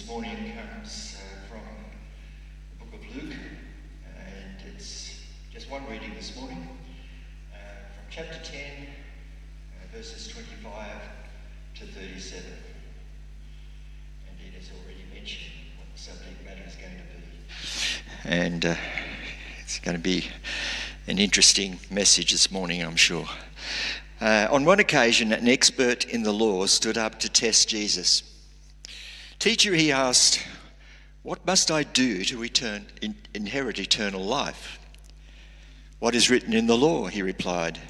this morning comes uh, from the book of Luke, and it's just one reading this morning uh, from chapter 10, uh, verses 25 to 37. And it has already mentioned what the subject matter is going to be. And uh, it's going to be an interesting message this morning, I'm sure. Uh, on one occasion, an expert in the law stood up to test Jesus. Teacher, he asked, What must I do to return, in, inherit eternal life? What is written in the law? He replied.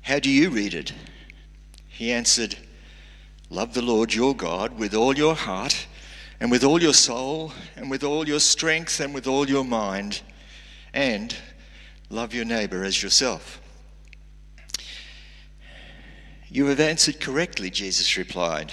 How do you read it? He answered, Love the Lord your God with all your heart, and with all your soul, and with all your strength, and with all your mind, and love your neighbor as yourself. You have answered correctly, Jesus replied.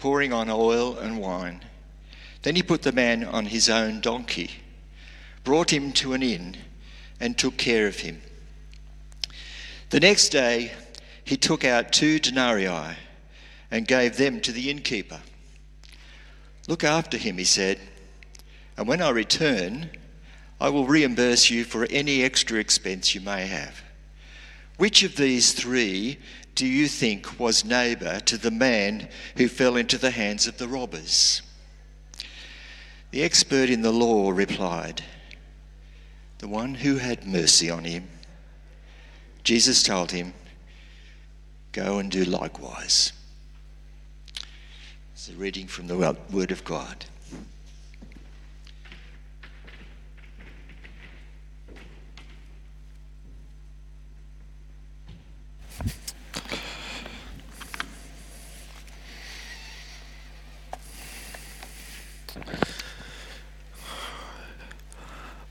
pouring on oil and wine. Then he put the man on his own donkey, brought him to an inn, and took care of him. The next day, he took out two denarii and gave them to the innkeeper. Look after him, he said, and when I return, I will reimburse you for any extra expense you may have. Which of these three do you think was neighbour to the man who fell into the hands of the robbers? The expert in the law replied, The one who had mercy on him. Jesus told him, Go and do likewise. It's a reading from the Word of God.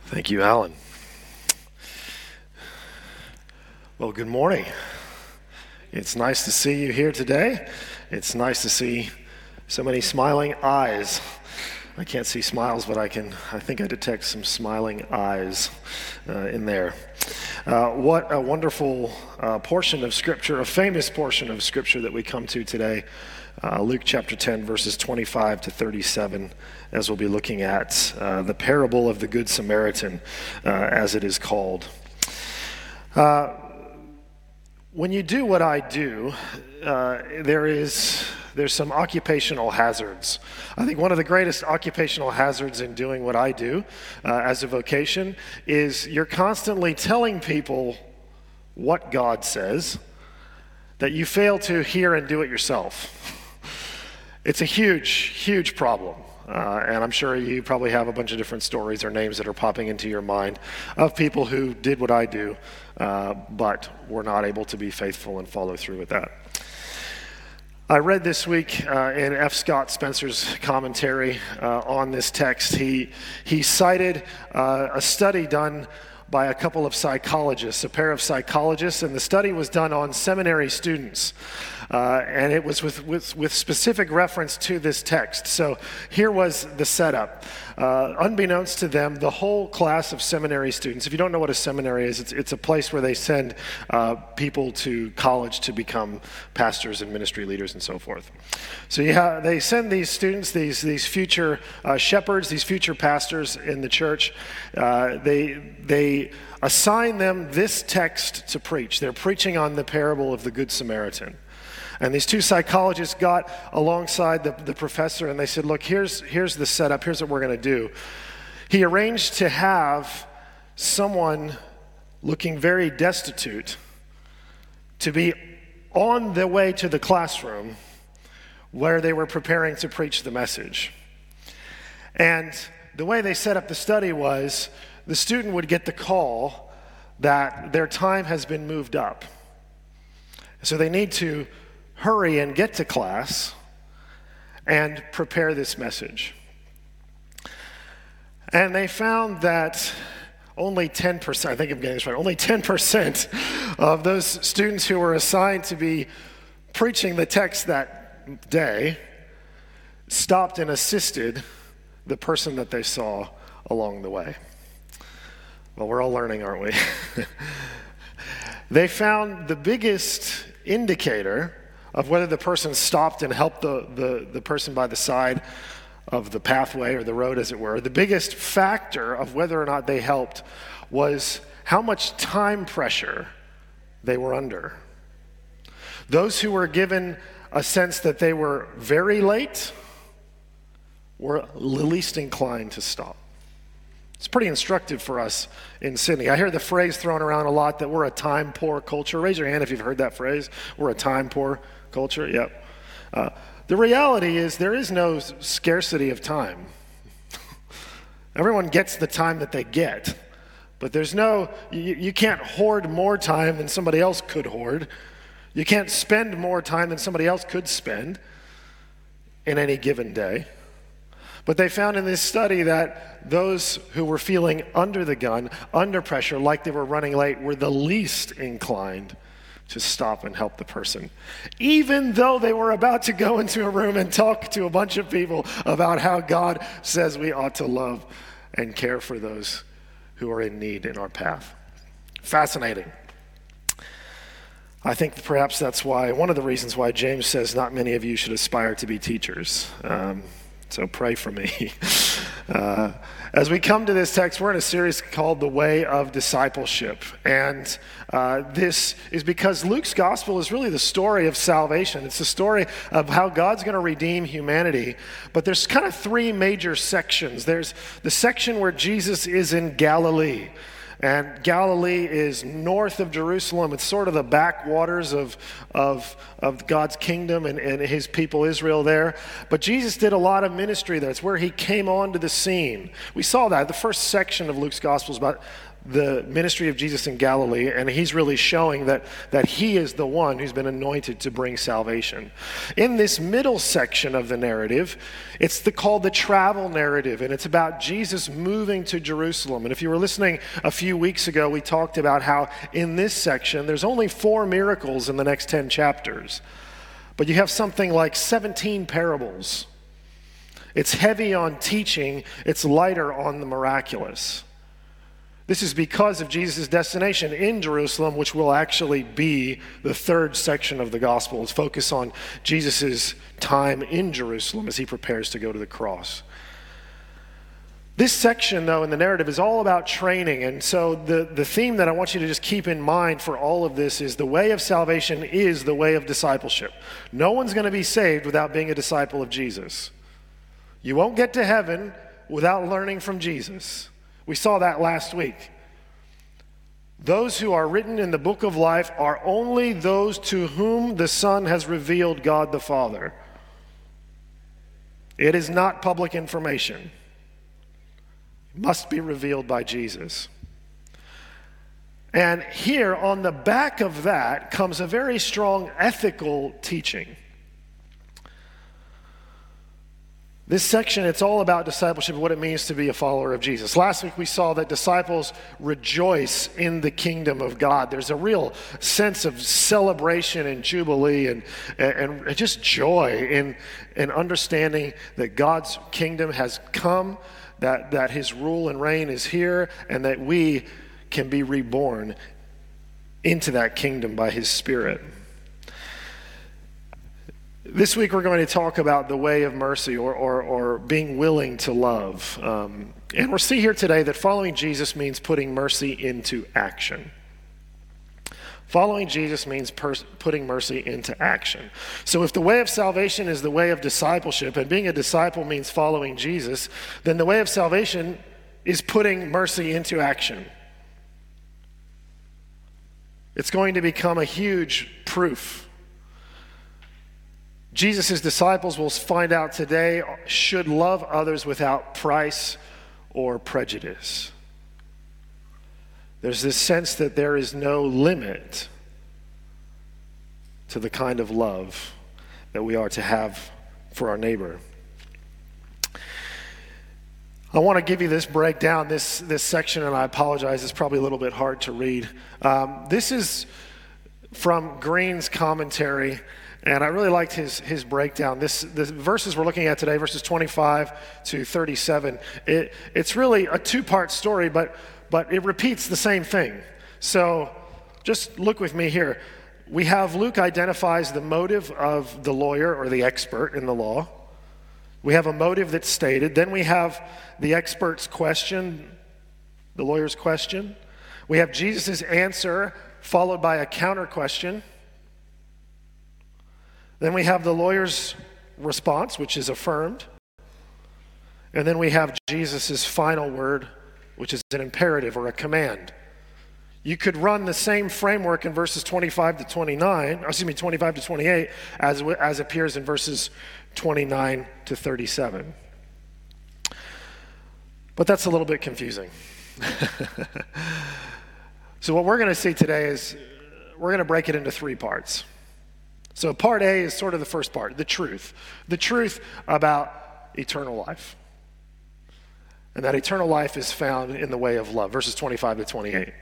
Thank you, Alan. Well, good morning. It's nice to see you here today. It's nice to see so many smiling eyes. I can't see smiles, but I can. I think I detect some smiling eyes uh, in there. Uh, what a wonderful uh, portion of Scripture, a famous portion of Scripture that we come to today. Uh, Luke chapter 10, verses 25 to 37, as we'll be looking at uh, the parable of the Good Samaritan, uh, as it is called. Uh, when you do what I do, uh, there is there's some occupational hazards. I think one of the greatest occupational hazards in doing what I do uh, as a vocation is you're constantly telling people what God says that you fail to hear and do it yourself. It's a huge, huge problem. Uh, and I'm sure you probably have a bunch of different stories or names that are popping into your mind of people who did what I do, uh, but were not able to be faithful and follow through with that. I read this week uh, in F. Scott Spencer's commentary uh, on this text. He, he cited uh, a study done by a couple of psychologists, a pair of psychologists, and the study was done on seminary students. Uh, and it was with, with, with, specific reference to this text. So here was the setup. Uh, unbeknownst to them, the whole class of seminary students, if you don't know what a seminary is, it's, it's a place where they send uh, people to college to become pastors and ministry leaders and so forth. So have, they send these students, these, these future uh, shepherds, these future pastors in the church, uh, they, they assign them this text to preach. They're preaching on the parable of the Good Samaritan. And these two psychologists got alongside the, the professor and they said, Look, here's, here's the setup, here's what we're going to do. He arranged to have someone looking very destitute to be on the way to the classroom where they were preparing to preach the message. And the way they set up the study was the student would get the call that their time has been moved up. So they need to hurry and get to class and prepare this message. And they found that only 10%, I think I'm getting this right, only 10% of those students who were assigned to be preaching the text that day stopped and assisted the person that they saw along the way. Well, we're all learning, aren't we? they found the biggest indicator of whether the person stopped and helped the, the, the person by the side of the pathway or the road, as it were. The biggest factor of whether or not they helped was how much time pressure they were under. Those who were given a sense that they were very late were least inclined to stop. It's pretty instructive for us in Sydney. I hear the phrase thrown around a lot that we're a time poor culture. Raise your hand if you've heard that phrase. We're a time poor culture. Yep. Uh, the reality is there is no scarcity of time. Everyone gets the time that they get, but there's no, you, you can't hoard more time than somebody else could hoard. You can't spend more time than somebody else could spend in any given day. But they found in this study that those who were feeling under the gun, under pressure, like they were running late, were the least inclined to stop and help the person. Even though they were about to go into a room and talk to a bunch of people about how God says we ought to love and care for those who are in need in our path. Fascinating. I think perhaps that's why, one of the reasons why James says not many of you should aspire to be teachers. Um, so pray for me. Uh, as we come to this text, we're in a series called The Way of Discipleship. And uh, this is because Luke's gospel is really the story of salvation. It's the story of how God's going to redeem humanity. But there's kind of three major sections. There's the section where Jesus is in Galilee. And Galilee is north of Jerusalem. It's sort of the backwaters of, of, of God's kingdom and, and his people Israel there. But Jesus did a lot of ministry there. It's where he came onto the scene. We saw that. The first section of Luke's gospel is about the ministry of Jesus in Galilee, and he's really showing that, that he is the one who's been anointed to bring salvation. In this middle section of the narrative, it's the, called the travel narrative, and it's about Jesus moving to Jerusalem. And if you were listening a few weeks ago, we talked about how in this section, there's only four miracles in the next 10 chapters, but you have something like 17 parables. It's heavy on teaching, it's lighter on the miraculous. This is because of Jesus' destination in Jerusalem, which will actually be the third section of the gospel. It's focus on Jesus' time in Jerusalem as he prepares to go to the cross. This section, though, in the narrative is all about training. And so the, the theme that I want you to just keep in mind for all of this is the way of salvation is the way of discipleship. No one's going to be saved without being a disciple of Jesus. You won't get to heaven without learning from Jesus. We saw that last week. Those who are written in the book of life are only those to whom the Son has revealed God the Father. It is not public information. It must be revealed by Jesus. And here, on the back of that, comes a very strong ethical teaching. This section, it's all about discipleship, what it means to be a follower of Jesus. Last week we saw that disciples rejoice in the kingdom of God. There's a real sense of celebration and jubilee and, and, and just joy in, in understanding that God's kingdom has come, that, that his rule and reign is here, and that we can be reborn into that kingdom by his Spirit. This week, we're going to talk about the way of mercy or, or, or being willing to love. Um, and we'll see here today that following Jesus means putting mercy into action. Following Jesus means pers- putting mercy into action. So, if the way of salvation is the way of discipleship, and being a disciple means following Jesus, then the way of salvation is putting mercy into action. It's going to become a huge proof. Jesus' disciples will find out today should love others without price or prejudice. There's this sense that there is no limit to the kind of love that we are to have for our neighbor. I want to give you this breakdown, this, this section, and I apologize, it's probably a little bit hard to read. Um, this is from Green's commentary, and I really liked his, his breakdown. This, the verses we're looking at today, verses 25 to 37, it, it's really a two part story, but but it repeats the same thing. So just look with me here. We have Luke identifies the motive of the lawyer or the expert in the law. We have a motive that's stated. Then we have the expert's question, the lawyer's question. We have Jesus' answer followed by a counter question. Then we have the lawyer's response, which is affirmed. And then we have Jesus' final word, which is an imperative or a command. You could run the same framework in verses 25 to 29, excuse me, 25 to 28, as, as appears in verses 29 to 37. But that's a little bit confusing. so, what we're going to see today is we're going to break it into three parts. So, part A is sort of the first part the truth. The truth about eternal life. And that eternal life is found in the way of love, verses 25 to 28.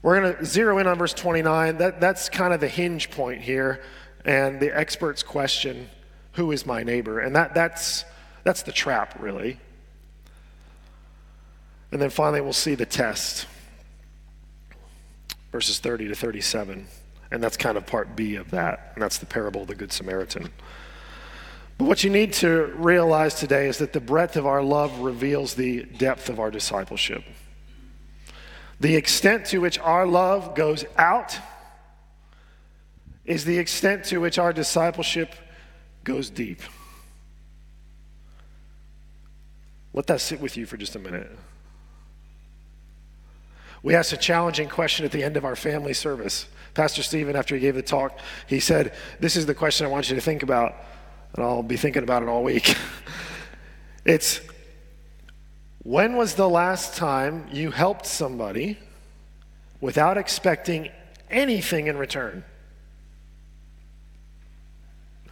We're going to zero in on verse 29. That, that's kind of the hinge point here. And the expert's question, who is my neighbor? And that, that's, that's the trap, really. And then finally, we'll see the test, verses 30 to 37. And that's kind of part B of that. And that's the parable of the Good Samaritan. But what you need to realize today is that the breadth of our love reveals the depth of our discipleship. The extent to which our love goes out is the extent to which our discipleship goes deep. Let that sit with you for just a minute. We asked a challenging question at the end of our family service. Pastor Stephen, after he gave the talk, he said, This is the question I want you to think about and I'll be thinking about it all week. it's when was the last time you helped somebody without expecting anything in return?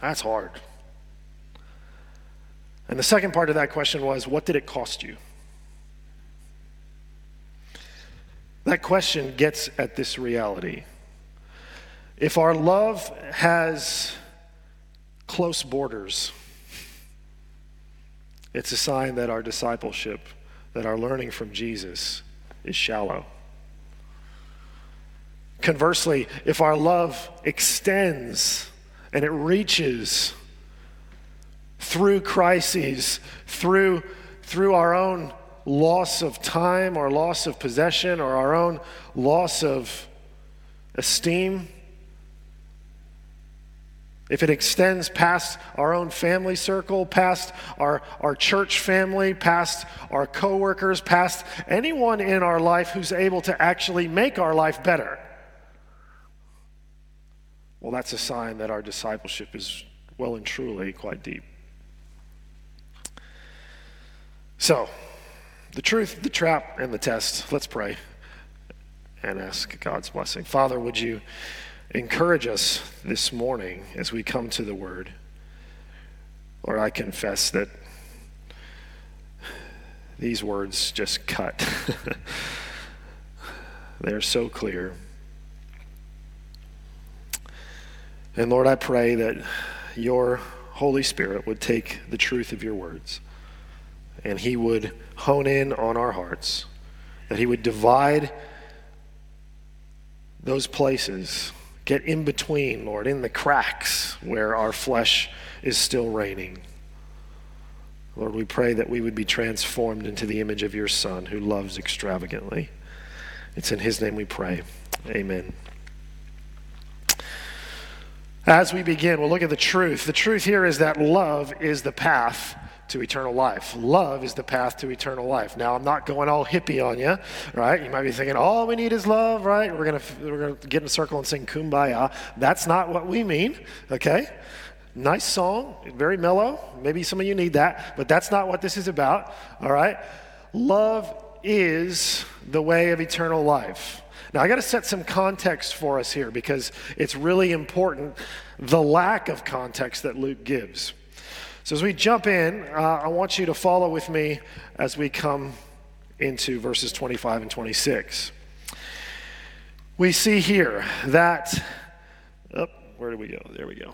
That's hard. And the second part of that question was what did it cost you? That question gets at this reality. If our love has close borders. It's a sign that our discipleship, that our learning from Jesus is shallow. Conversely, if our love extends and it reaches through crises, through, through our own loss of time or loss of possession or our own loss of esteem, if it extends past our own family circle, past our, our church family, past our coworkers, past anyone in our life who's able to actually make our life better, well, that's a sign that our discipleship is well and truly quite deep. So, the truth, the trap, and the test. Let's pray and ask God's blessing. Father, would you encourage us this morning as we come to the Word. Lord, I confess that these words just cut. They're so clear. And Lord, I pray that your Holy Spirit would take the truth of your words and he would hone in on our hearts, that he would divide those places Get in between, Lord, in the cracks where our flesh is still reigning. Lord, we pray that we would be transformed into the image of your Son who loves extravagantly. It's in his name we pray. Amen. As we begin, we'll look at the truth. The truth here is that love is the path to eternal life. Love is the path to eternal life. Now, I'm not going all hippie on you, right? You might be thinking, all we need is love, right? We're going we're gonna get in a circle and sing kumbaya. That's not what we mean, okay? Nice song, very mellow. Maybe some of you need that, but that's not what this is about, all right? Love is the way of eternal life. Now, I got to set some context for us here because it's really important the lack of context that Luke gives. So, as we jump in, uh, I want you to follow with me as we come into verses 25 and 26. We see here that, oh, where do we go? There we go.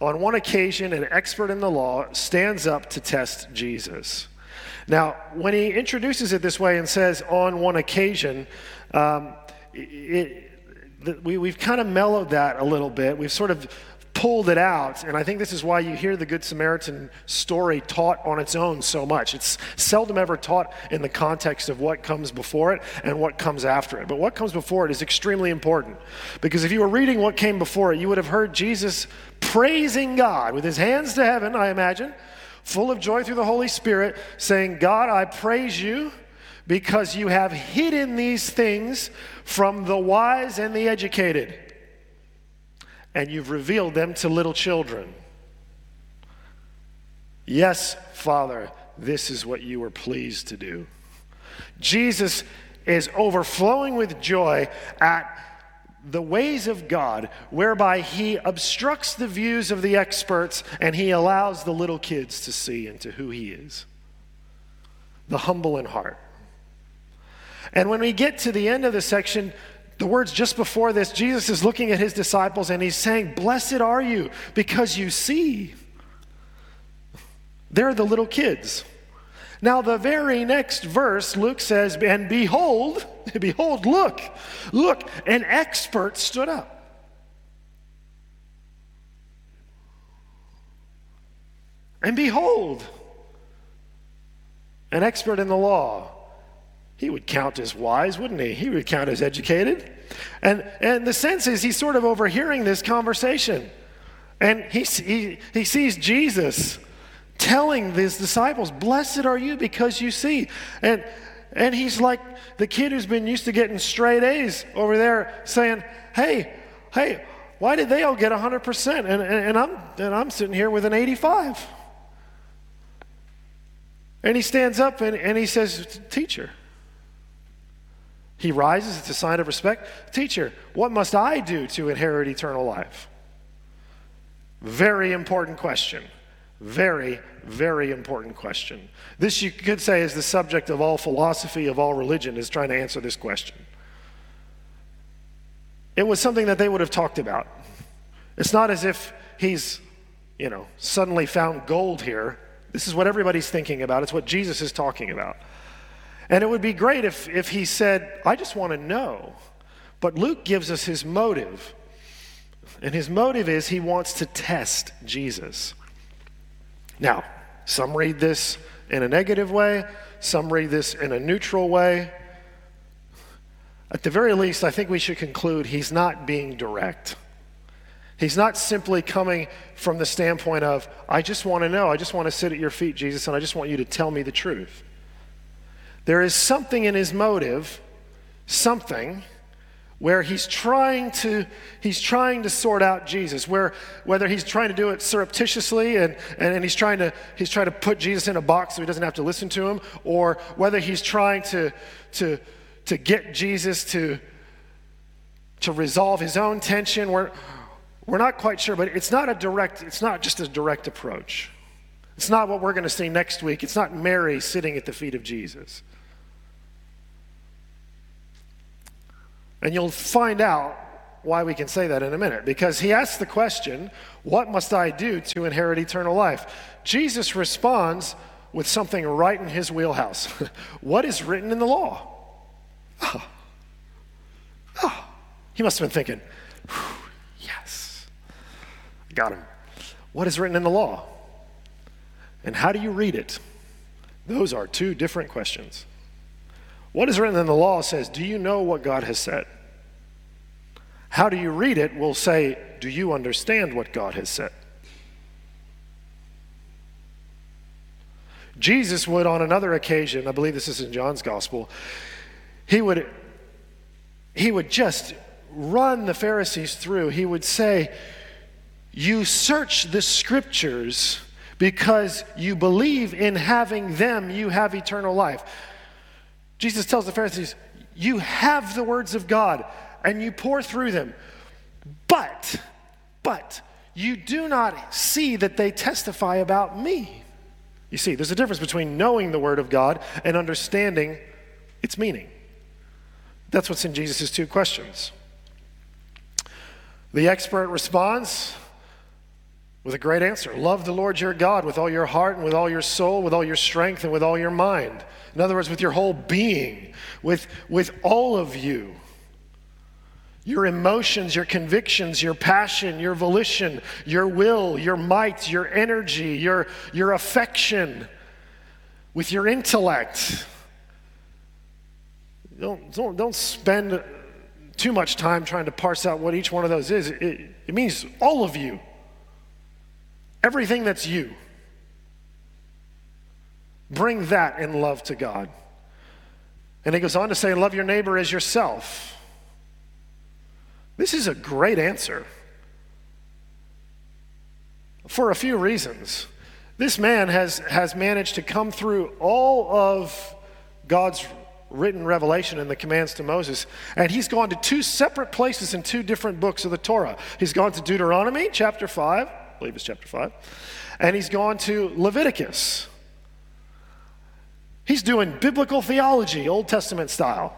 On one occasion, an expert in the law stands up to test Jesus. Now, when he introduces it this way and says, on one occasion, um, it, it, we, we've kind of mellowed that a little bit. We've sort of pulled it out. And I think this is why you hear the Good Samaritan story taught on its own so much. It's seldom ever taught in the context of what comes before it and what comes after it. But what comes before it is extremely important. Because if you were reading what came before it, you would have heard Jesus praising God with his hands to heaven, I imagine, full of joy through the Holy Spirit, saying, God, I praise you because you have hidden these things from the wise and the educated, and you've revealed them to little children. Yes, Father, this is what you were pleased to do. Jesus is overflowing with joy at the ways of God, whereby he obstructs the views of the experts and he allows the little kids to see into who he is. The humble in heart. And when we get to the end of the section, the words just before this, Jesus is looking at his disciples and he's saying, Blessed are you because you see. They're the little kids. Now, the very next verse, Luke says, And behold, behold, look, look, an expert stood up. And behold, an expert in the law he would count as wise, wouldn't he? He would count as educated. And, and the sense is he's sort of overhearing this conversation. And he, he, he sees Jesus telling his disciples, Blessed are you because you see. And, and he's like the kid who's been used to getting straight A's over there saying, Hey, hey, why did they all get 100%? And, and, and, I'm, and I'm sitting here with an 85. And he stands up and, and he says, Teacher, he rises, it's a sign of respect. Teacher, what must I do to inherit eternal life? Very important question. Very, very important question. This, you could say, is the subject of all philosophy, of all religion, is trying to answer this question. It was something that they would have talked about. It's not as if he's, you know, suddenly found gold here. This is what everybody's thinking about. It's what Jesus is talking about. And it would be great if, if he said, I just want to know. But Luke gives us his motive. And his motive is he wants to test Jesus. Now, some read this in a negative way, some read this in a neutral way. At the very least, I think we should conclude he's not being direct. He's not simply coming from the standpoint of, I just want to know, I just want to sit at your feet, Jesus, and I just want you to tell me the truth. There is something in his motive, something where he's trying to he's trying to sort out Jesus where whether he's trying to do it surreptitiously and, and, and, he's trying to he's trying to put Jesus in a box so he doesn't have to listen to him or whether he's trying to to to get Jesus to to resolve his own tension we're we're not quite sure but it's not a direct it's not just a direct approach. It's not what we're going to see next week. It's not Mary sitting at the feet of Jesus And you'll find out why we can say that in a minute. Because he asks the question, What must I do to inherit eternal life? Jesus responds with something right in his wheelhouse. what is written in the law? Oh. oh. He must have been thinking, Yes, got him. What is written in the law? And how do you read it? Those are two different questions. What is written in the law says, Do you know what God has said? How do you read it will say, Do you understand what God has said? Jesus would, on another occasion, I believe this is in John's gospel, he would, he would just run the Pharisees through. He would say, You search the scriptures because you believe in having them, you have eternal life. Jesus tells the Pharisees, You have the words of God and you pore through them, but, but, you do not see that they testify about me. You see, there's a difference between knowing the Word of God and understanding its meaning. That's what's in Jesus' two questions. The expert responds with a great answer Love the Lord your God with all your heart and with all your soul, with all your strength and with all your mind. In other words, with your whole being, with, with all of you. Your emotions, your convictions, your passion, your volition, your will, your might, your energy, your, your affection, with your intellect. Don't, don't, don't spend too much time trying to parse out what each one of those is. It, it means all of you, everything that's you. Bring that in love to God. And he goes on to say, Love your neighbor as yourself. This is a great answer for a few reasons. This man has, has managed to come through all of God's written revelation and the commands to Moses, and he's gone to two separate places in two different books of the Torah. He's gone to Deuteronomy, chapter 5, I believe it's chapter 5, and he's gone to Leviticus. He's doing biblical theology, Old Testament style.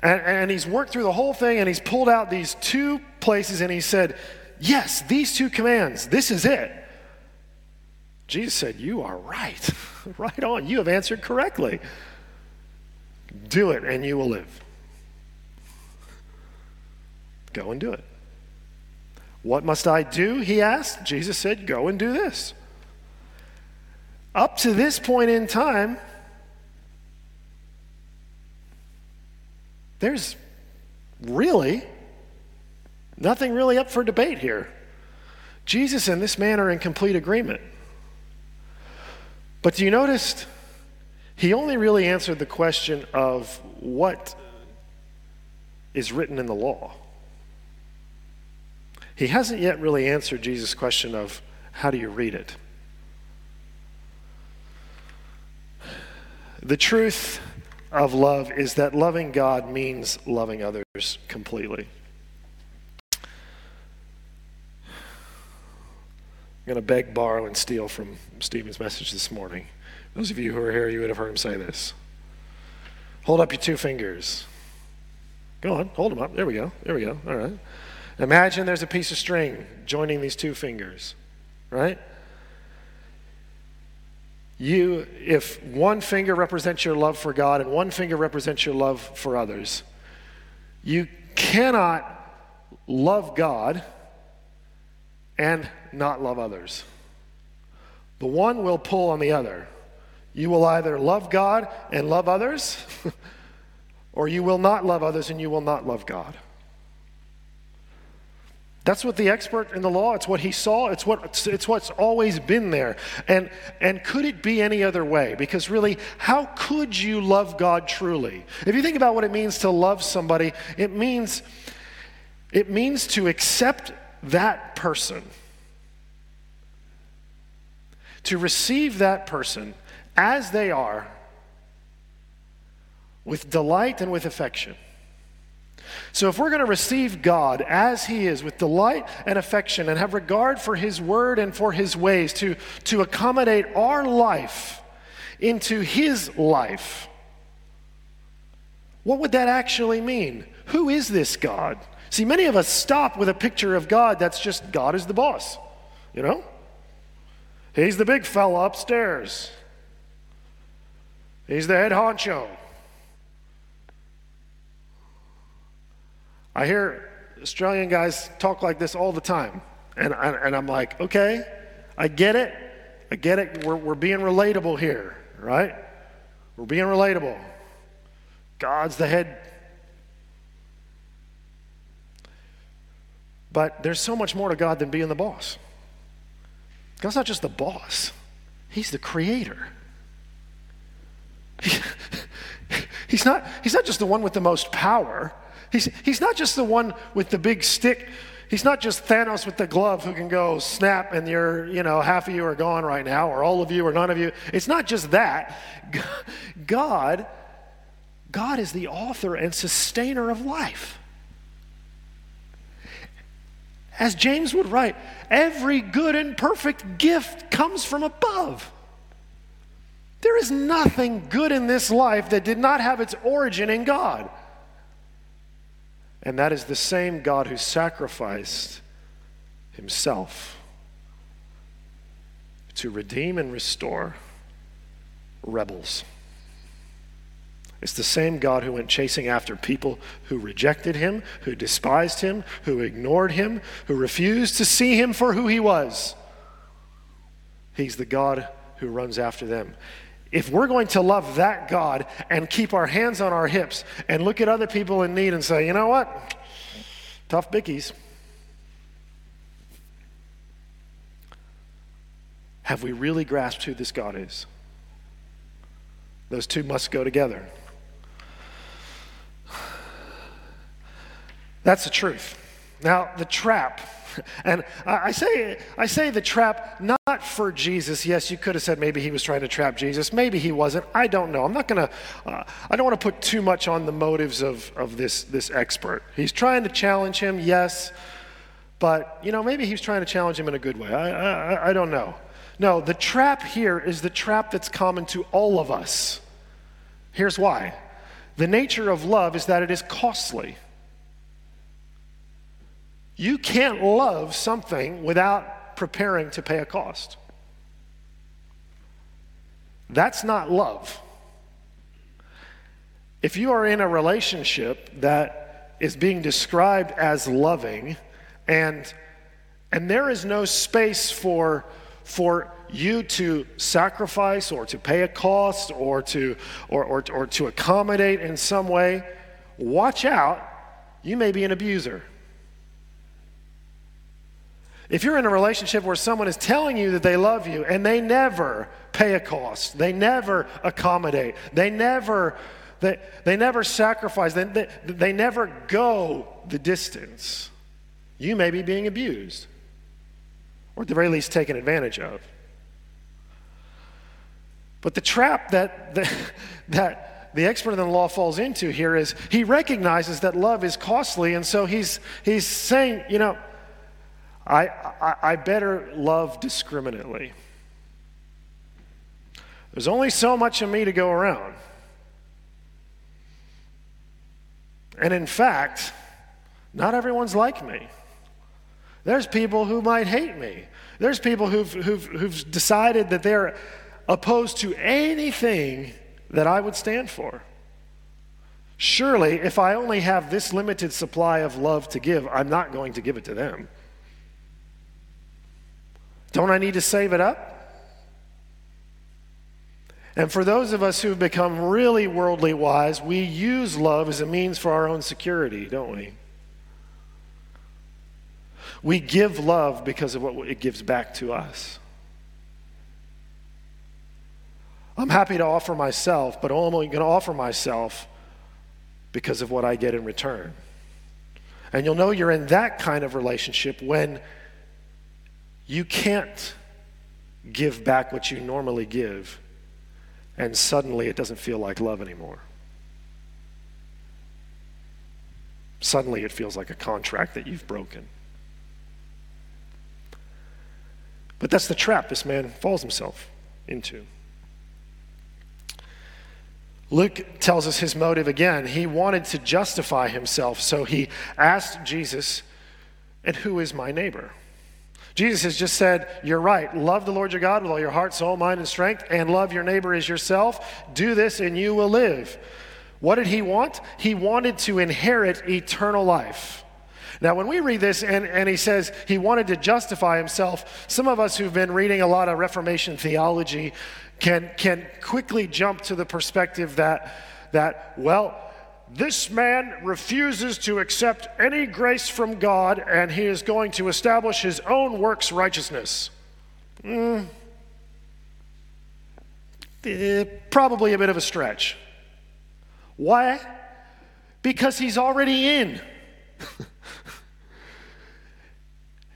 And, and he's worked through the whole thing and he's pulled out these two places and he said, Yes, these two commands, this is it. Jesus said, You are right. right on. You have answered correctly. Do it and you will live. Go and do it. What must I do? He asked. Jesus said, Go and do this. Up to this point in time, there's really nothing really up for debate here. Jesus and this man are in complete agreement. But do you notice he only really answered the question of what is written in the law? He hasn't yet really answered Jesus' question of how do you read it? The truth of love is that loving God means loving others completely. I'm going to beg, borrow, and steal from Stephen's message this morning. Those of you who are here, you would have heard him say this. Hold up your two fingers. Go on, hold them up. There we go. There we go. All right. Imagine there's a piece of string joining these two fingers, right? you, if one finger represents your love for God and one finger represents your love for others, you cannot love God and not love others. The one will pull on the other. You will either love God and love others, or you will not love others and you will not love God. That's what the expert in the law, it's what he saw, it's, what, it's what's always been there. And, and could it be any other way? Because really, how could you love God truly? If you think about what it means to love somebody, it means, it means to accept that person, to receive that person as they are with delight and with affection. So, if we're going to receive God as He is with delight and affection and have regard for His word and for His ways to, to accommodate our life into His life, what would that actually mean? Who is this God? See, many of us stop with a picture of God that's just God is the boss, you know? He's the big fella upstairs. He's the head honcho. I hear Australian guys talk like this all the time. And, I, and I'm like, okay, I get it. I get it. We're, we're being relatable here, right? We're being relatable. God's the head. But there's so much more to God than being the boss. God's not just the boss, He's the creator. he's, not, he's not just the one with the most power. He's, he's not just the one with the big stick. He's not just Thanos with the glove who can go snap and you're, you know, half of you are gone right now, or all of you, or none of you. It's not just that. God, God is the author and sustainer of life. As James would write, every good and perfect gift comes from above. There is nothing good in this life that did not have its origin in God. And that is the same God who sacrificed himself to redeem and restore rebels. It's the same God who went chasing after people who rejected him, who despised him, who ignored him, who refused to see him for who he was. He's the God who runs after them if we're going to love that God and keep our hands on our hips and look at other people in need and say, you know what? Tough bickies. Have we really grasped who this God is? Those two must go together. That's the truth. Now, the trap and I say, I say the trap not for Jesus. Yes, you could have said maybe he was trying to trap Jesus. Maybe he wasn't. I don't know. I'm not going to, uh, I don't want to put too much on the motives of, of this, this expert. He's trying to challenge him, yes, but, you know, maybe he's trying to challenge him in a good way. I, I, I don't know. No, the trap here is the trap that's common to all of us. Here's why the nature of love is that it is costly. You can't love something without preparing to pay a cost. That's not love. If you are in a relationship that is being described as loving and and there is no space for for you to sacrifice or to pay a cost or to or, or, or to accommodate in some way, watch out, you may be an abuser. If you're in a relationship where someone is telling you that they love you and they never pay a cost, they never accommodate, they never, they, they never sacrifice, they, they, they never go the distance, you may be being abused or at the very least taken advantage of. But the trap that, that, that the expert in the law falls into here is he recognizes that love is costly, and so he's, he's saying, you know, I, I, I better love discriminately. There's only so much of me to go around. And in fact, not everyone's like me. There's people who might hate me. There's people who've, who've, who've decided that they're opposed to anything that I would stand for. Surely, if I only have this limited supply of love to give, I'm not going to give it to them. Don't I need to save it up? And for those of us who've become really worldly wise, we use love as a means for our own security, don't we? We give love because of what it gives back to us. I'm happy to offer myself, but I'm only going to offer myself because of what I get in return. And you'll know you're in that kind of relationship when you can't give back what you normally give, and suddenly it doesn't feel like love anymore. Suddenly it feels like a contract that you've broken. But that's the trap this man falls himself into. Luke tells us his motive again. He wanted to justify himself, so he asked Jesus, And who is my neighbor? Jesus has just said, You're right. Love the Lord your God with all your heart, soul, mind, and strength, and love your neighbor as yourself. Do this, and you will live. What did he want? He wanted to inherit eternal life. Now, when we read this and, and he says he wanted to justify himself, some of us who've been reading a lot of Reformation theology can, can quickly jump to the perspective that, that well, this man refuses to accept any grace from God and he is going to establish his own works righteousness. Mm. Eh, probably a bit of a stretch. Why? Because he's already in.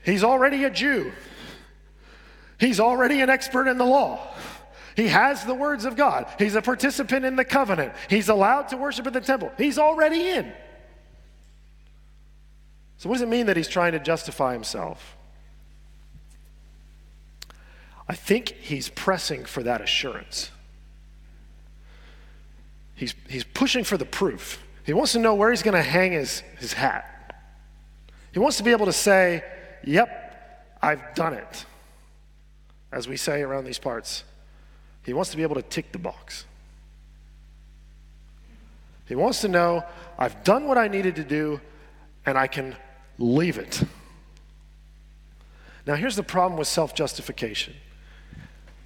he's already a Jew. He's already an expert in the law. He has the words of God. He's a participant in the covenant. He's allowed to worship at the temple. He's already in. So, what does it mean that he's trying to justify himself? I think he's pressing for that assurance. He's, he's pushing for the proof. He wants to know where he's going to hang his, his hat. He wants to be able to say, Yep, I've done it, as we say around these parts. He wants to be able to tick the box. He wants to know, I've done what I needed to do, and I can leave it. Now, here's the problem with self justification.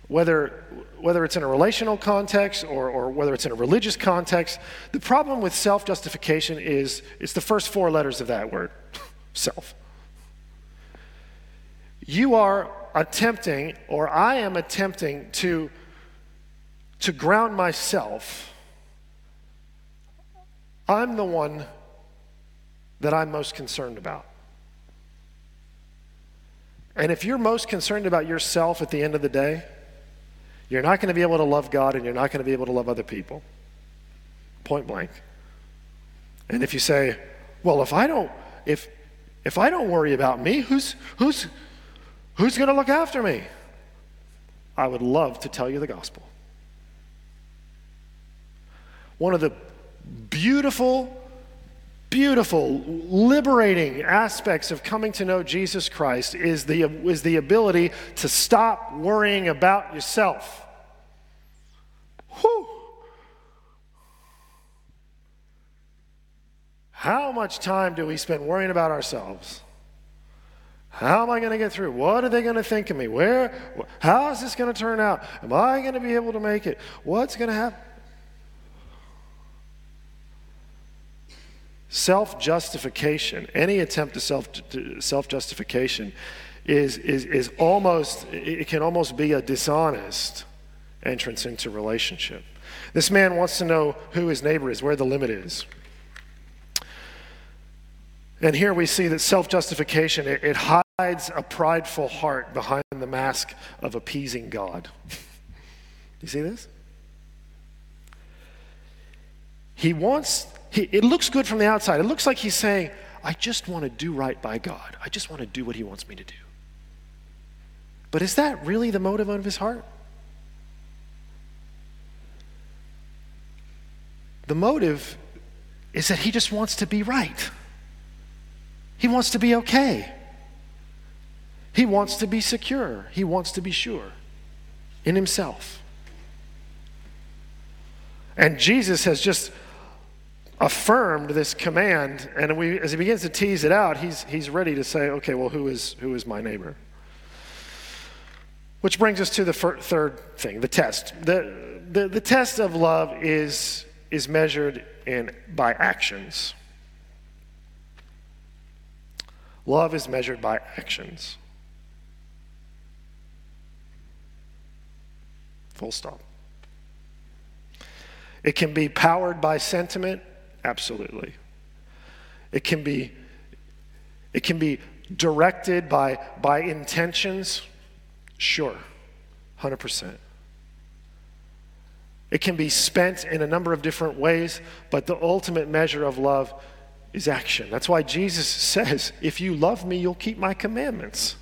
Whether, whether it's in a relational context or, or whether it's in a religious context, the problem with self justification is it's the first four letters of that word self. You are attempting, or I am attempting, to to ground myself, I'm the one that I'm most concerned about. And if you're most concerned about yourself at the end of the day, you're not going to be able to love God and you're not going to be able to love other people. Point blank. And if you say, well, if I don't, if, if I don't worry about me, who's, who's, who's going to look after me? I would love to tell you the gospel. One of the beautiful, beautiful, liberating aspects of coming to know Jesus Christ is the, is the ability to stop worrying about yourself. Whew. How much time do we spend worrying about ourselves? How am I going to get through? What are they going to think of me? Where? How is this going to turn out? Am I going to be able to make it? What's going to happen? Self justification, any attempt to self self justification, is, is, is almost, it can almost be a dishonest entrance into relationship. This man wants to know who his neighbor is, where the limit is. And here we see that self justification, it, it hides a prideful heart behind the mask of appeasing God. you see this? He wants he, it looks good from the outside. It looks like he's saying, I just want to do right by God. I just want to do what he wants me to do. But is that really the motive of his heart? The motive is that he just wants to be right. He wants to be okay. He wants to be secure. He wants to be sure in himself. And Jesus has just affirmed this command, and we, as he begins to tease it out, he's, he's ready to say, okay, well, who is, who is my neighbor? Which brings us to the fir- third thing, the test. The, the, the test of love is, is measured in, by actions. Love is measured by actions. Full stop. It can be powered by sentiment Absolutely. It can be, it can be directed by, by intentions. Sure, 100%. It can be spent in a number of different ways, but the ultimate measure of love is action. That's why Jesus says, If you love me, you'll keep my commandments.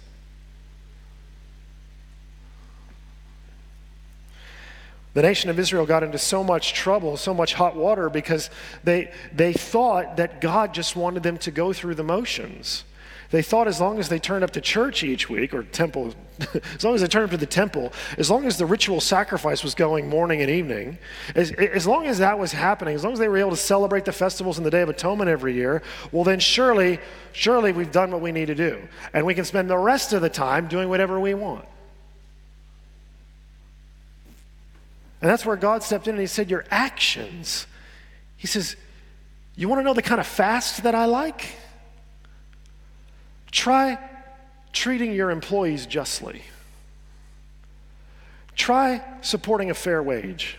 The nation of Israel got into so much trouble, so much hot water, because they, they thought that God just wanted them to go through the motions. They thought as long as they turned up to church each week, or temple, as long as they turned up to the temple, as long as the ritual sacrifice was going morning and evening, as, as long as that was happening, as long as they were able to celebrate the festivals and the Day of Atonement every year, well, then surely, surely we've done what we need to do. And we can spend the rest of the time doing whatever we want. And that's where God stepped in and He said, Your actions. He says, You want to know the kind of fast that I like? Try treating your employees justly. Try supporting a fair wage.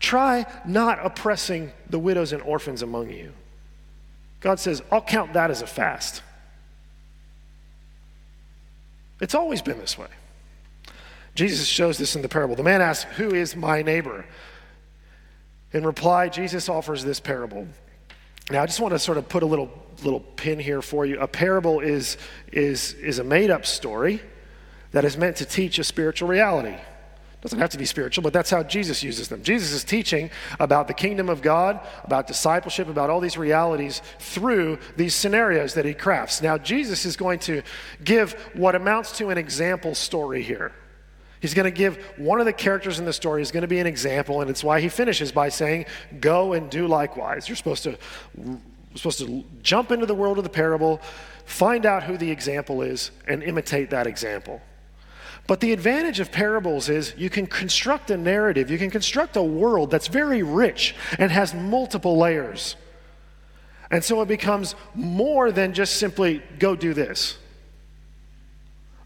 Try not oppressing the widows and orphans among you. God says, I'll count that as a fast. It's always been this way. Jesus shows this in the parable. The man asks, Who is my neighbor? In reply, Jesus offers this parable. Now, I just want to sort of put a little, little pin here for you. A parable is, is, is a made up story that is meant to teach a spiritual reality. It doesn't have to be spiritual, but that's how Jesus uses them. Jesus is teaching about the kingdom of God, about discipleship, about all these realities through these scenarios that he crafts. Now, Jesus is going to give what amounts to an example story here. He's going to give one of the characters in the story is going to be an example, and it's why he finishes by saying, "Go and do likewise." You're supposed to supposed to jump into the world of the parable, find out who the example is, and imitate that example. But the advantage of parables is you can construct a narrative, you can construct a world that's very rich and has multiple layers. And so it becomes more than just simply go do this.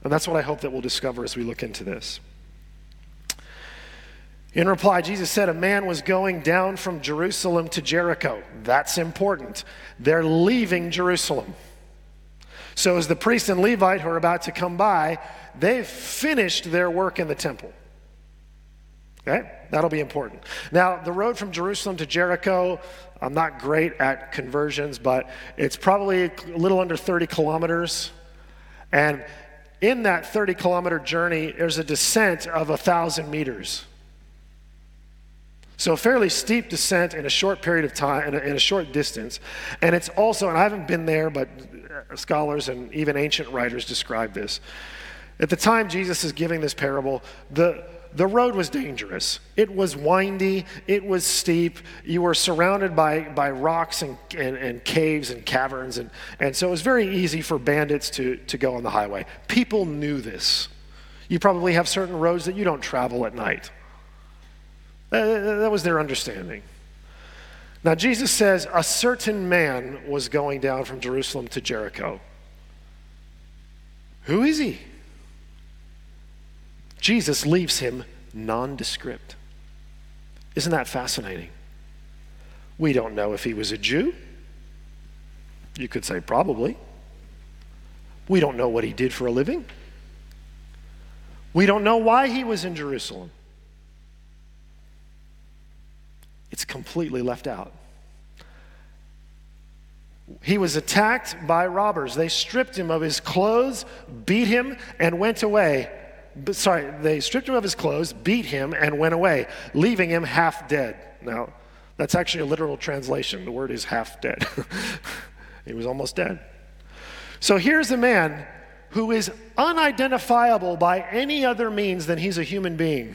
And that's what I hope that we'll discover as we look into this. In reply, Jesus said, A man was going down from Jerusalem to Jericho. That's important. They're leaving Jerusalem. So, as the priest and Levite who are about to come by, they've finished their work in the temple. Okay? That'll be important. Now, the road from Jerusalem to Jericho, I'm not great at conversions, but it's probably a little under 30 kilometers. And in that 30 kilometer journey, there's a descent of a 1,000 meters. So, a fairly steep descent in a short period of time, in a, in a, short distance. And it's also, and I haven't been there, but uh, scholars and even ancient writers describe this. At the time Jesus is giving this parable, the, the road was dangerous. It was windy, it was steep. You were surrounded by, by rocks and, and, and, caves and caverns, and, and so it was very easy for bandits to, to go on the highway. People knew this. You probably have certain roads that you don't travel at night. That, that was their understanding. Now, Jesus says a certain man was going down from Jerusalem to Jericho. Who is he? Jesus leaves him nondescript. Isn't that fascinating? We don't know if he was a Jew. You could say probably. We don't know what he did for a living. We don't know why he was in Jerusalem. It's completely left out. He was attacked by robbers. They stripped him of his clothes, beat him, and went away sorry, they stripped him of his clothes, beat him, and went away, leaving him half dead. Now, that's actually a literal translation. The word is half dead. he was almost dead. So here's a man who is unidentifiable by any other means than he's a human being.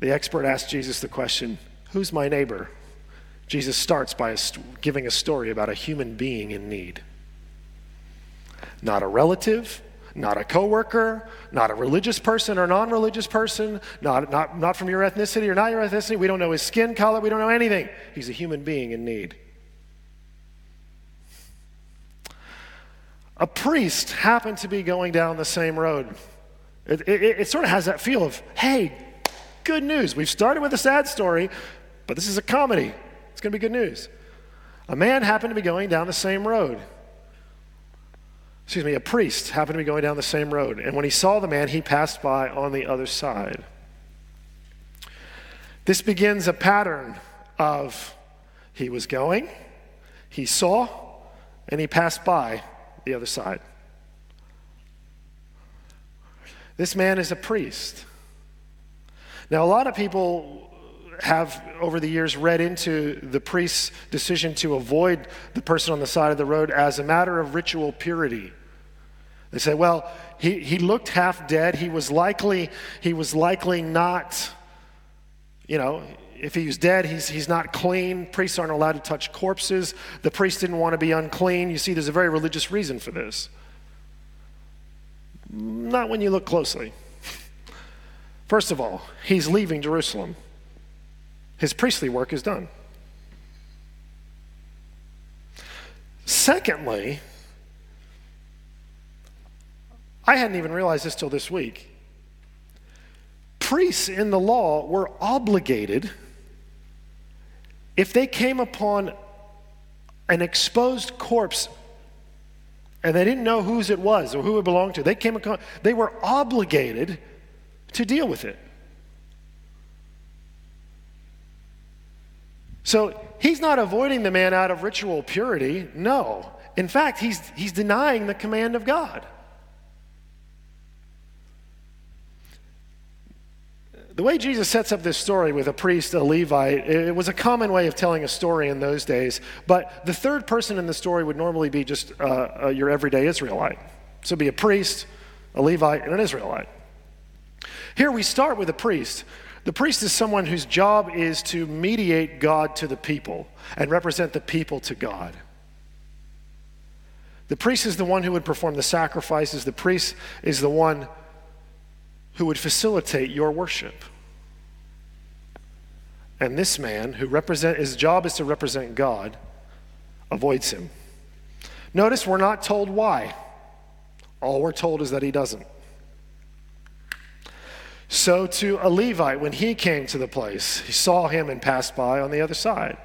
The expert asked Jesus the question Who's my neighbor? Jesus starts by giving a story about a human being in need. Not a relative, not a coworker, not a religious person or non-religious person, not, not, not from your ethnicity or not your ethnicity. We don't know his skin color. We don't know anything. He's a human being in need. A priest happened to be going down the same road. It, it, it sort of has that feel of, hey, good news. We've started with a sad story, but this is a comedy. It's going to be good news. A man happened to be going down the same road. Excuse me, a priest happened to be going down the same road. And when he saw the man, he passed by on the other side. This begins a pattern of he was going, he saw, and he passed by the other side. This man is a priest. Now, a lot of people have over the years read into the priest's decision to avoid the person on the side of the road as a matter of ritual purity. They say, well, he, he looked half dead. He was likely, he was likely not, you know, if he was dead, he's, he's not clean. Priests aren't allowed to touch corpses. The priest didn't want to be unclean. You see, there's a very religious reason for this. Not when you look closely. First of all, he's leaving Jerusalem. His priestly work is done. Secondly, I hadn't even realized this till this week. Priests in the law were obligated, if they came upon an exposed corpse and they didn't know whose it was or who it belonged to, they, came they were obligated to deal with it. So he's not avoiding the man out of ritual purity. No. In fact, he's, he's denying the command of God. The way Jesus sets up this story with a priest, a Levite, it was a common way of telling a story in those days. But the third person in the story would normally be just uh, uh, your everyday Israelite. So be a priest, a Levite, and an Israelite. Here we start with a priest. The priest is someone whose job is to mediate God to the people and represent the people to God. The priest is the one who would perform the sacrifices. The priest is the one who would facilitate your worship. And this man, who represent, his job is to represent God, avoids him. Notice we're not told why. All we're told is that he doesn't. So to a Levite, when he came to the place, he saw him and passed by on the other side.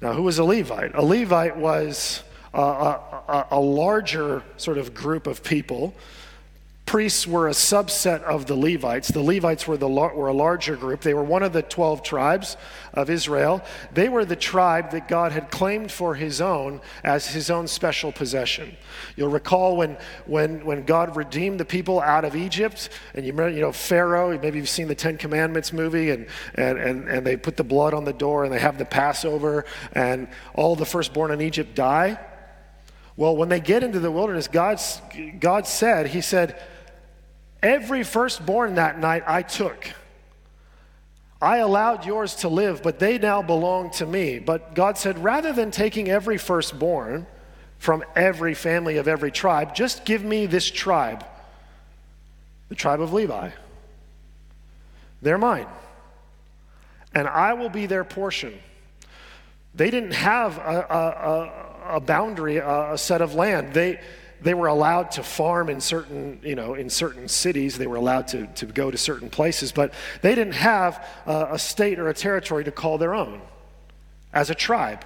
Now, who was a Levite? A Levite was a, a, a larger sort of group of people priests were a subset of the Levites. The Levites were, the, were a larger group. They were one of the 12 tribes of Israel. They were the tribe that God had claimed for his own as his own special possession. You'll recall when, when, when God redeemed the people out of Egypt, and you remember, you know, Pharaoh, maybe you've seen the Ten Commandments movie, and, and, and, and they put the blood on the door, and they have the Passover, and all the firstborn in Egypt die. Well, when they get into the wilderness, God's, God said, He said, Every firstborn that night I took. I allowed yours to live, but they now belong to me. But God said, rather than taking every firstborn from every family of every tribe, just give me this tribe, the tribe of Levi. They're mine. And I will be their portion. They didn't have a, a, a, boundary, a, a set of land. They, they were allowed to farm in certain, you know, in certain cities. They were allowed to, to go to certain places, but they didn't have a, a state or a territory to call their own as a tribe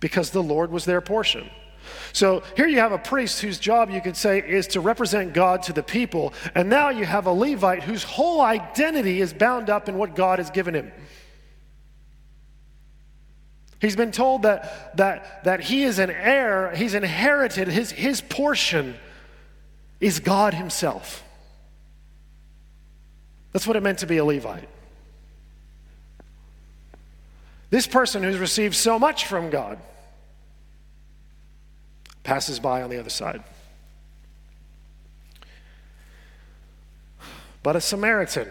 because the Lord was their portion. So here you have a priest whose job you could say is to represent God to the people, and now you have a Levite whose whole identity is bound up in what God has given him. He's been told that, that, that he is an heir, he's inherited, his, his portion is God Himself. That's what it meant to be a Levite. This person who's received so much from God passes by on the other side. But a Samaritan.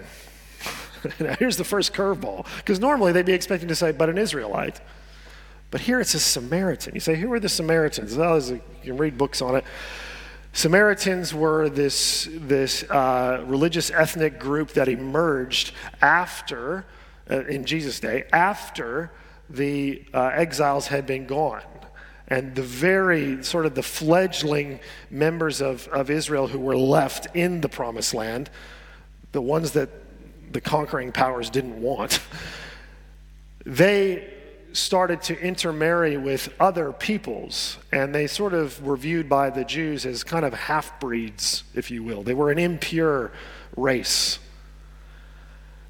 now, here's the first curveball, because normally they'd be expecting to say, but an Israelite. But here it's a Samaritan. You say, who are the Samaritans? Well, you can read books on it. Samaritans were this, this uh, religious ethnic group that emerged after, uh, in Jesus' day, after the uh, exiles had been gone. And the very sort of the fledgling members of, of Israel who were left in the promised land, the ones that the conquering powers didn't want, they started to intermarry with other peoples, and they sort of were viewed by the Jews as kind of half breeds, if you will. They were an impure race.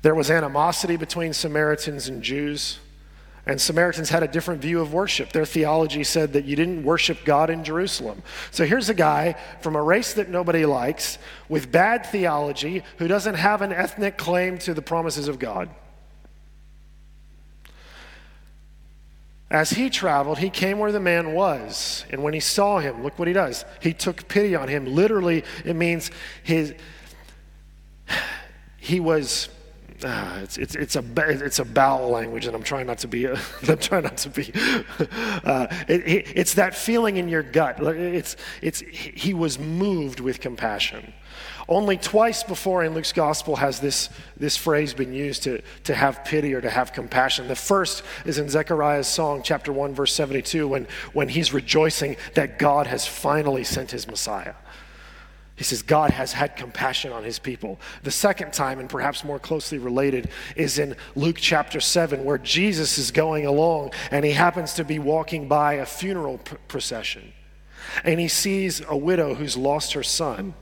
There was animosity between Samaritans and Jews, and Samaritans had a different view of worship. Their theology said that you didn't worship God in Jerusalem. So here's a guy from a race that nobody likes, with bad theology, who doesn't have an ethnic claim to the promises of God. As he traveled, he came where the man was. And when he saw him, look what he does. He took pity on him. Literally, it means his, he was, uh, it's, it's, it's, a, it's a bowel language, and I'm trying not to be, a, I'm trying not to be, uh, it, it, it's that feeling in your gut. It's, it's, he was moved with compassion. Only twice before in Luke's gospel has this, this phrase been used to, to have pity or to have compassion. The first is in Zechariah's song, chapter 1, verse 72, when, when he's rejoicing that God has finally sent his Messiah. He says, God has had compassion on his people. The second time, and perhaps more closely related, is in Luke chapter 7, where Jesus is going along and he happens to be walking by a funeral procession. And he sees a widow who's lost her son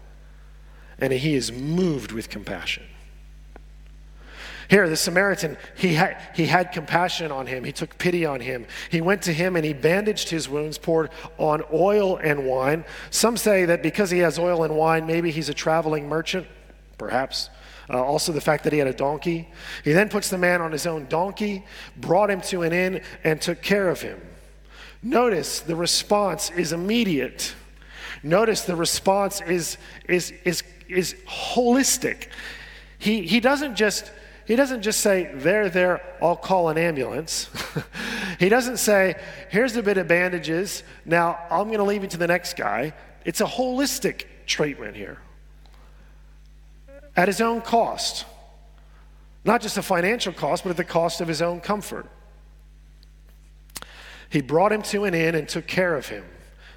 and he is moved with compassion. Here, the Samaritan, he had, he had compassion on him. He took pity on him. He went to him and he bandaged his wounds, poured on oil and wine. Some say that because he has oil and wine, maybe he's a traveling merchant, perhaps. Uh, also, the fact that he had a donkey. He then puts the man on his own donkey, brought him to an inn, and took care of him. Notice the response is immediate. Notice the response is, is, is is holistic. He, he doesn't just he doesn't just say, there, there, I'll call an ambulance. he doesn't say, here's a bit of bandages, now I'm going to leave it to the next guy. It's a holistic treatment here at his own cost. Not just a financial cost, but at the cost of his own comfort. He brought him to an inn and took care of him.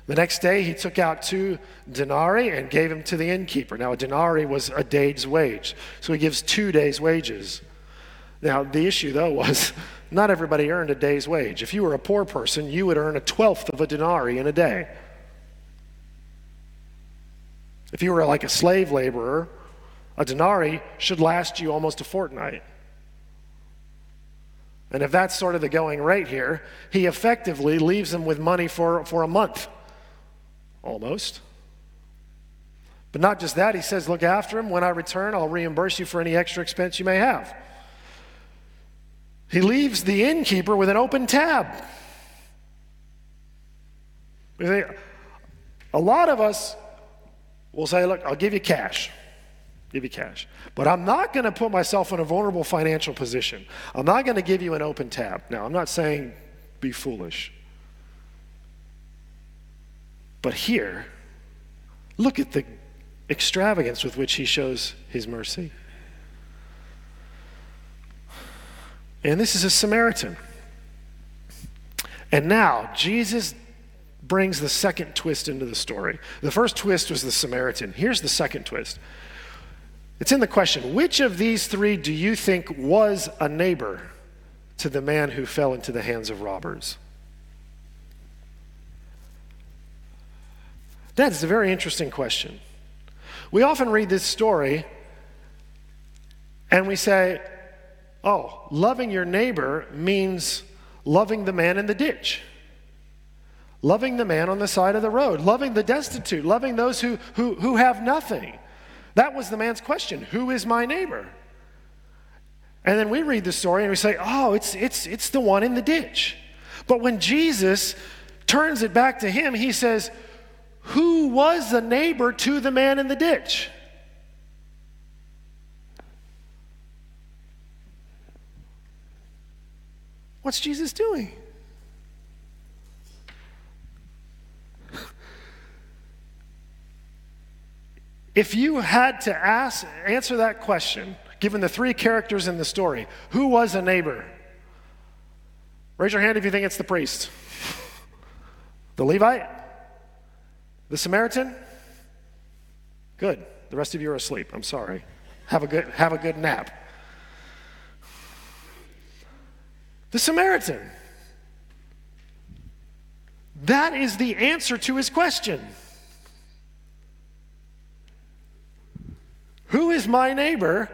The next day, he took out two denarii and gave them to the innkeeper. Now, a denarii was a day's wage, so he gives two days' wages. Now, the issue, though, was not everybody earned a day's wage. If you were a poor person, you would earn a twelfth of a denarii in a day. If you were like a slave laborer, a denarii should last you almost a fortnight. And if that's sort of the going rate here, he effectively leaves them with money for, for a month almost. But not just that, he says, Look after him. When I return, I'll reimburse you for any extra expense you may have. He leaves the innkeeper with an open tab. See, A lot of us will say, Look, I'll give you cash. Give you cash. But I'm not going to put myself in a vulnerable financial position. I'm not going to give you an open tab. Now, I'm not saying be foolish. But here, look at the extravagance with which he shows his mercy. And this is a Samaritan. And now, Jesus brings the second twist into the story. The first twist was the Samaritan. Here's the second twist it's in the question which of these three do you think was a neighbor to the man who fell into the hands of robbers? That's a very interesting question. We often read this story and we say, oh, loving your neighbor means loving the man in the ditch, loving the man on the side of the road, loving the destitute, loving those who, who, who have nothing. That was the man's question Who is my neighbor? And then we read the story and we say, oh, it's, it's, it's the one in the ditch. But when Jesus turns it back to him, he says, who was the neighbor to the man in the ditch? What's Jesus doing? If you had to ask, answer that question, given the three characters in the story, who was a neighbor? Raise your hand if you think it's the priest. The Levite? The Samaritan? Good. The rest of you are asleep. I'm sorry. Have a good, have a good nap. The Samaritan. That is the answer to his question. Who is my neighbor?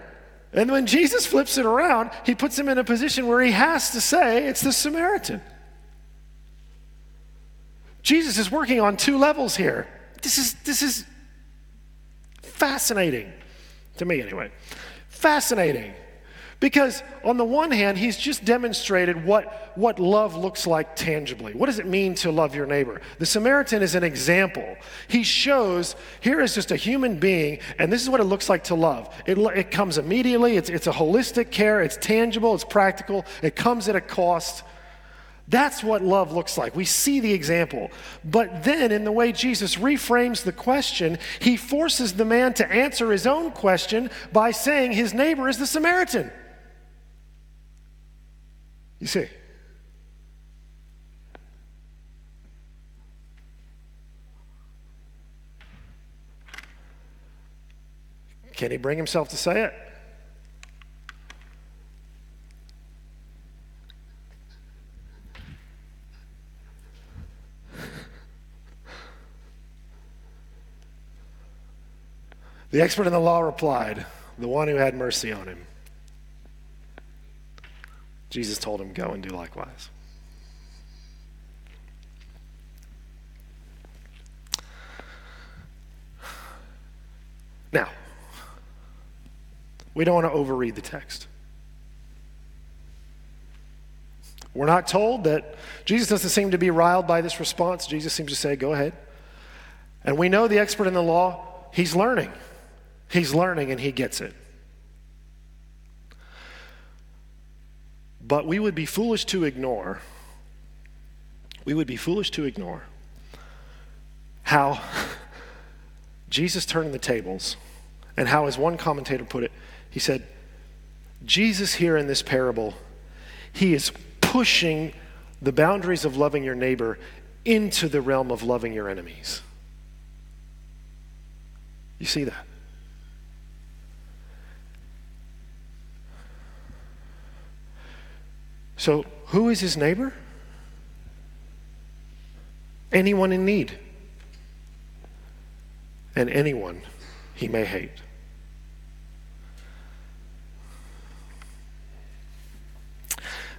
And when Jesus flips it around, he puts him in a position where he has to say it's the Samaritan. Jesus is working on two levels here. This is, this is fascinating, to me anyway. Fascinating. Because on the one hand, he's just demonstrated what, what love looks like tangibly. What does it mean to love your neighbor? The Samaritan is an example. He shows here is just a human being, and this is what it looks like to love. It, it comes immediately, it's, it's a holistic care, it's tangible, it's practical, it comes at a cost. That's what love looks like. We see the example. But then, in the way Jesus reframes the question, he forces the man to answer his own question by saying his neighbor is the Samaritan. You see? Can he bring himself to say it? The expert in the law replied, The one who had mercy on him. Jesus told him, Go and do likewise. Now, we don't want to overread the text. We're not told that Jesus doesn't seem to be riled by this response. Jesus seems to say, Go ahead. And we know the expert in the law, he's learning. He's learning and he gets it. But we would be foolish to ignore, we would be foolish to ignore how Jesus turned the tables and how, as one commentator put it, he said, Jesus here in this parable, he is pushing the boundaries of loving your neighbor into the realm of loving your enemies. You see that? So, who is his neighbor? Anyone in need. And anyone he may hate.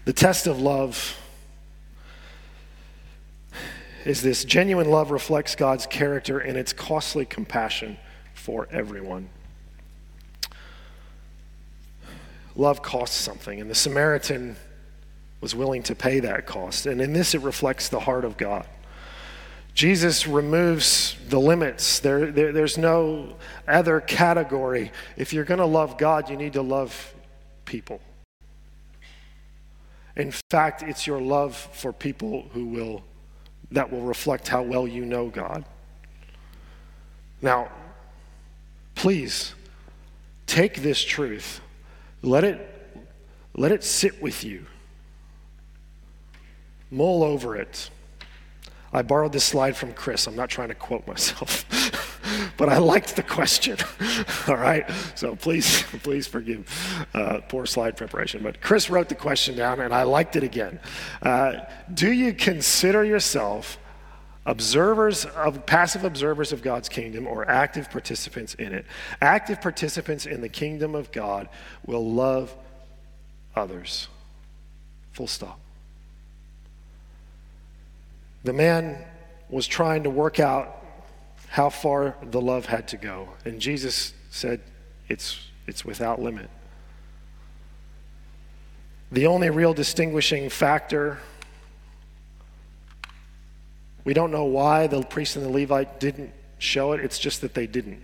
The test of love is this genuine love reflects God's character and its costly compassion for everyone. Love costs something, and the Samaritan was willing to pay that cost. And in this, it reflects the heart of God. Jesus removes the limits. There, there, there's no other category. If you're going to love God, you need to love people. In fact, it's your love for people who will that will reflect how well you know God. Now, please take this truth. Let it let it sit with you mull over it. I borrowed this slide from Chris. I'm not trying to quote myself, but I liked the question. All right, so please, please forgive uh, poor slide preparation. But Chris wrote the question down, and I liked it again. Uh, do you consider yourself observers of passive observers of God's kingdom or active participants in it? Active participants in the kingdom of God will love others. Full stop. The man was trying to work out how far the love had to go. And Jesus said, it's, it's without limit. The only real distinguishing factor, we don't know why the priest and the Levite didn't show it, it's just that they didn't.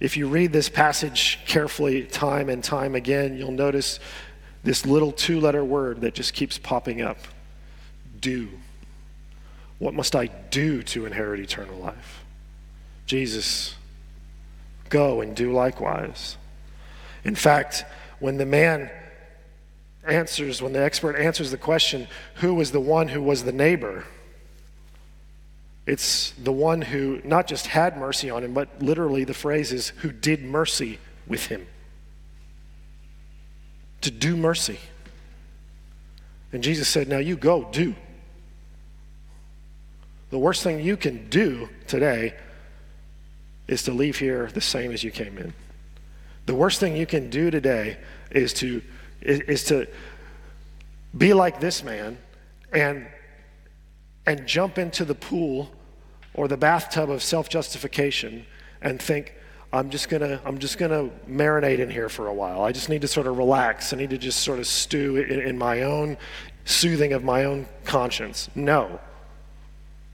If you read this passage carefully, time and time again, you'll notice this little two letter word that just keeps popping up do? What must I do to inherit eternal life? Jesus, go and do likewise. In fact, when the man answers, when the expert answers the question, who was the one who was the neighbor? It's the one who not just had mercy on him, but literally the phrase is who did mercy with him. To do mercy. And Jesus said, Now you go, do. The worst thing you can do today is to leave here the same as you came in. The worst thing you can do today is to is, is to be like this man and and jump into the pool or the bathtub of self-justification and think I'm just gonna I'm just gonna marinate in here for a while. I just need to sort of relax. I need to just sort of stew in, in my own soothing of my own conscience. No.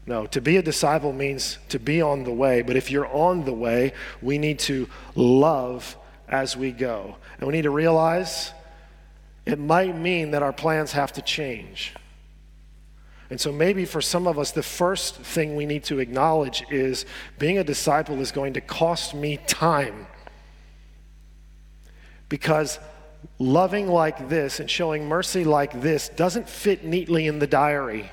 No, to be a disciple means to be on the way, but if you're on the way, we need to love as we go. And we need to realize it might mean that our plans have to change. And so, maybe for some of us, the first thing we need to acknowledge is being a disciple is going to cost me time. Because loving like this and showing mercy like this doesn't fit neatly in the diary.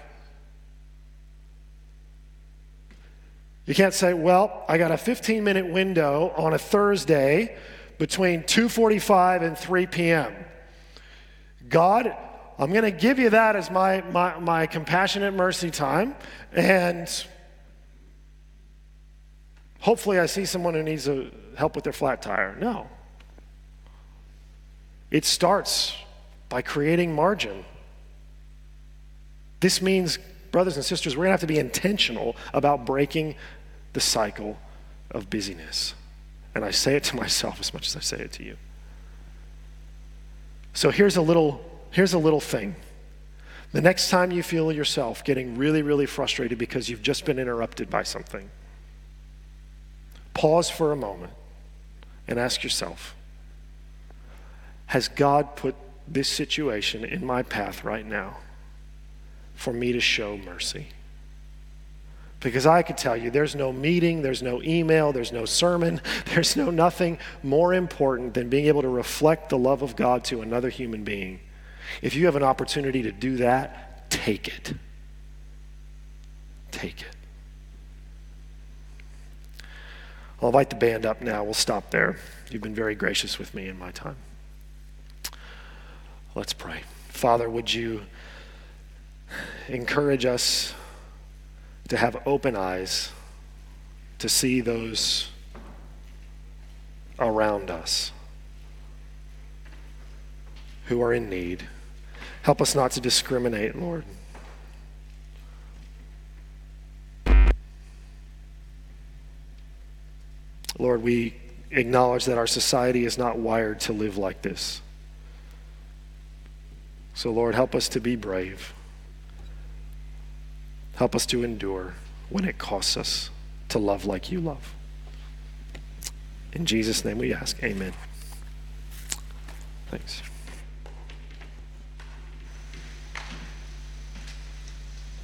You can't say, "Well, I got a 15-minute window on a Thursday between 2:45 and 3 p.m." God, I'm going to give you that as my, my, my compassionate mercy time. And hopefully, I see someone who needs a, help with their flat tire. No. It starts by creating margin. This means, brothers and sisters, we're going to have to be intentional about breaking the cycle of busyness. And I say it to myself as much as I say it to you. So here's a little here's a little thing. The next time you feel yourself getting really really frustrated because you've just been interrupted by something, pause for a moment and ask yourself, has God put this situation in my path right now for me to show mercy? Because I could tell you there's no meeting, there's no email, there's no sermon, there's no nothing more important than being able to reflect the love of God to another human being. If you have an opportunity to do that, take it. Take it. I'll invite the band up now. We'll stop there. You've been very gracious with me in my time. Let's pray. Father, would you encourage us? To have open eyes to see those around us who are in need. Help us not to discriminate, Lord. Lord, we acknowledge that our society is not wired to live like this. So, Lord, help us to be brave. Help us to endure when it costs us to love like you love. In Jesus' name we ask. Amen. Thanks.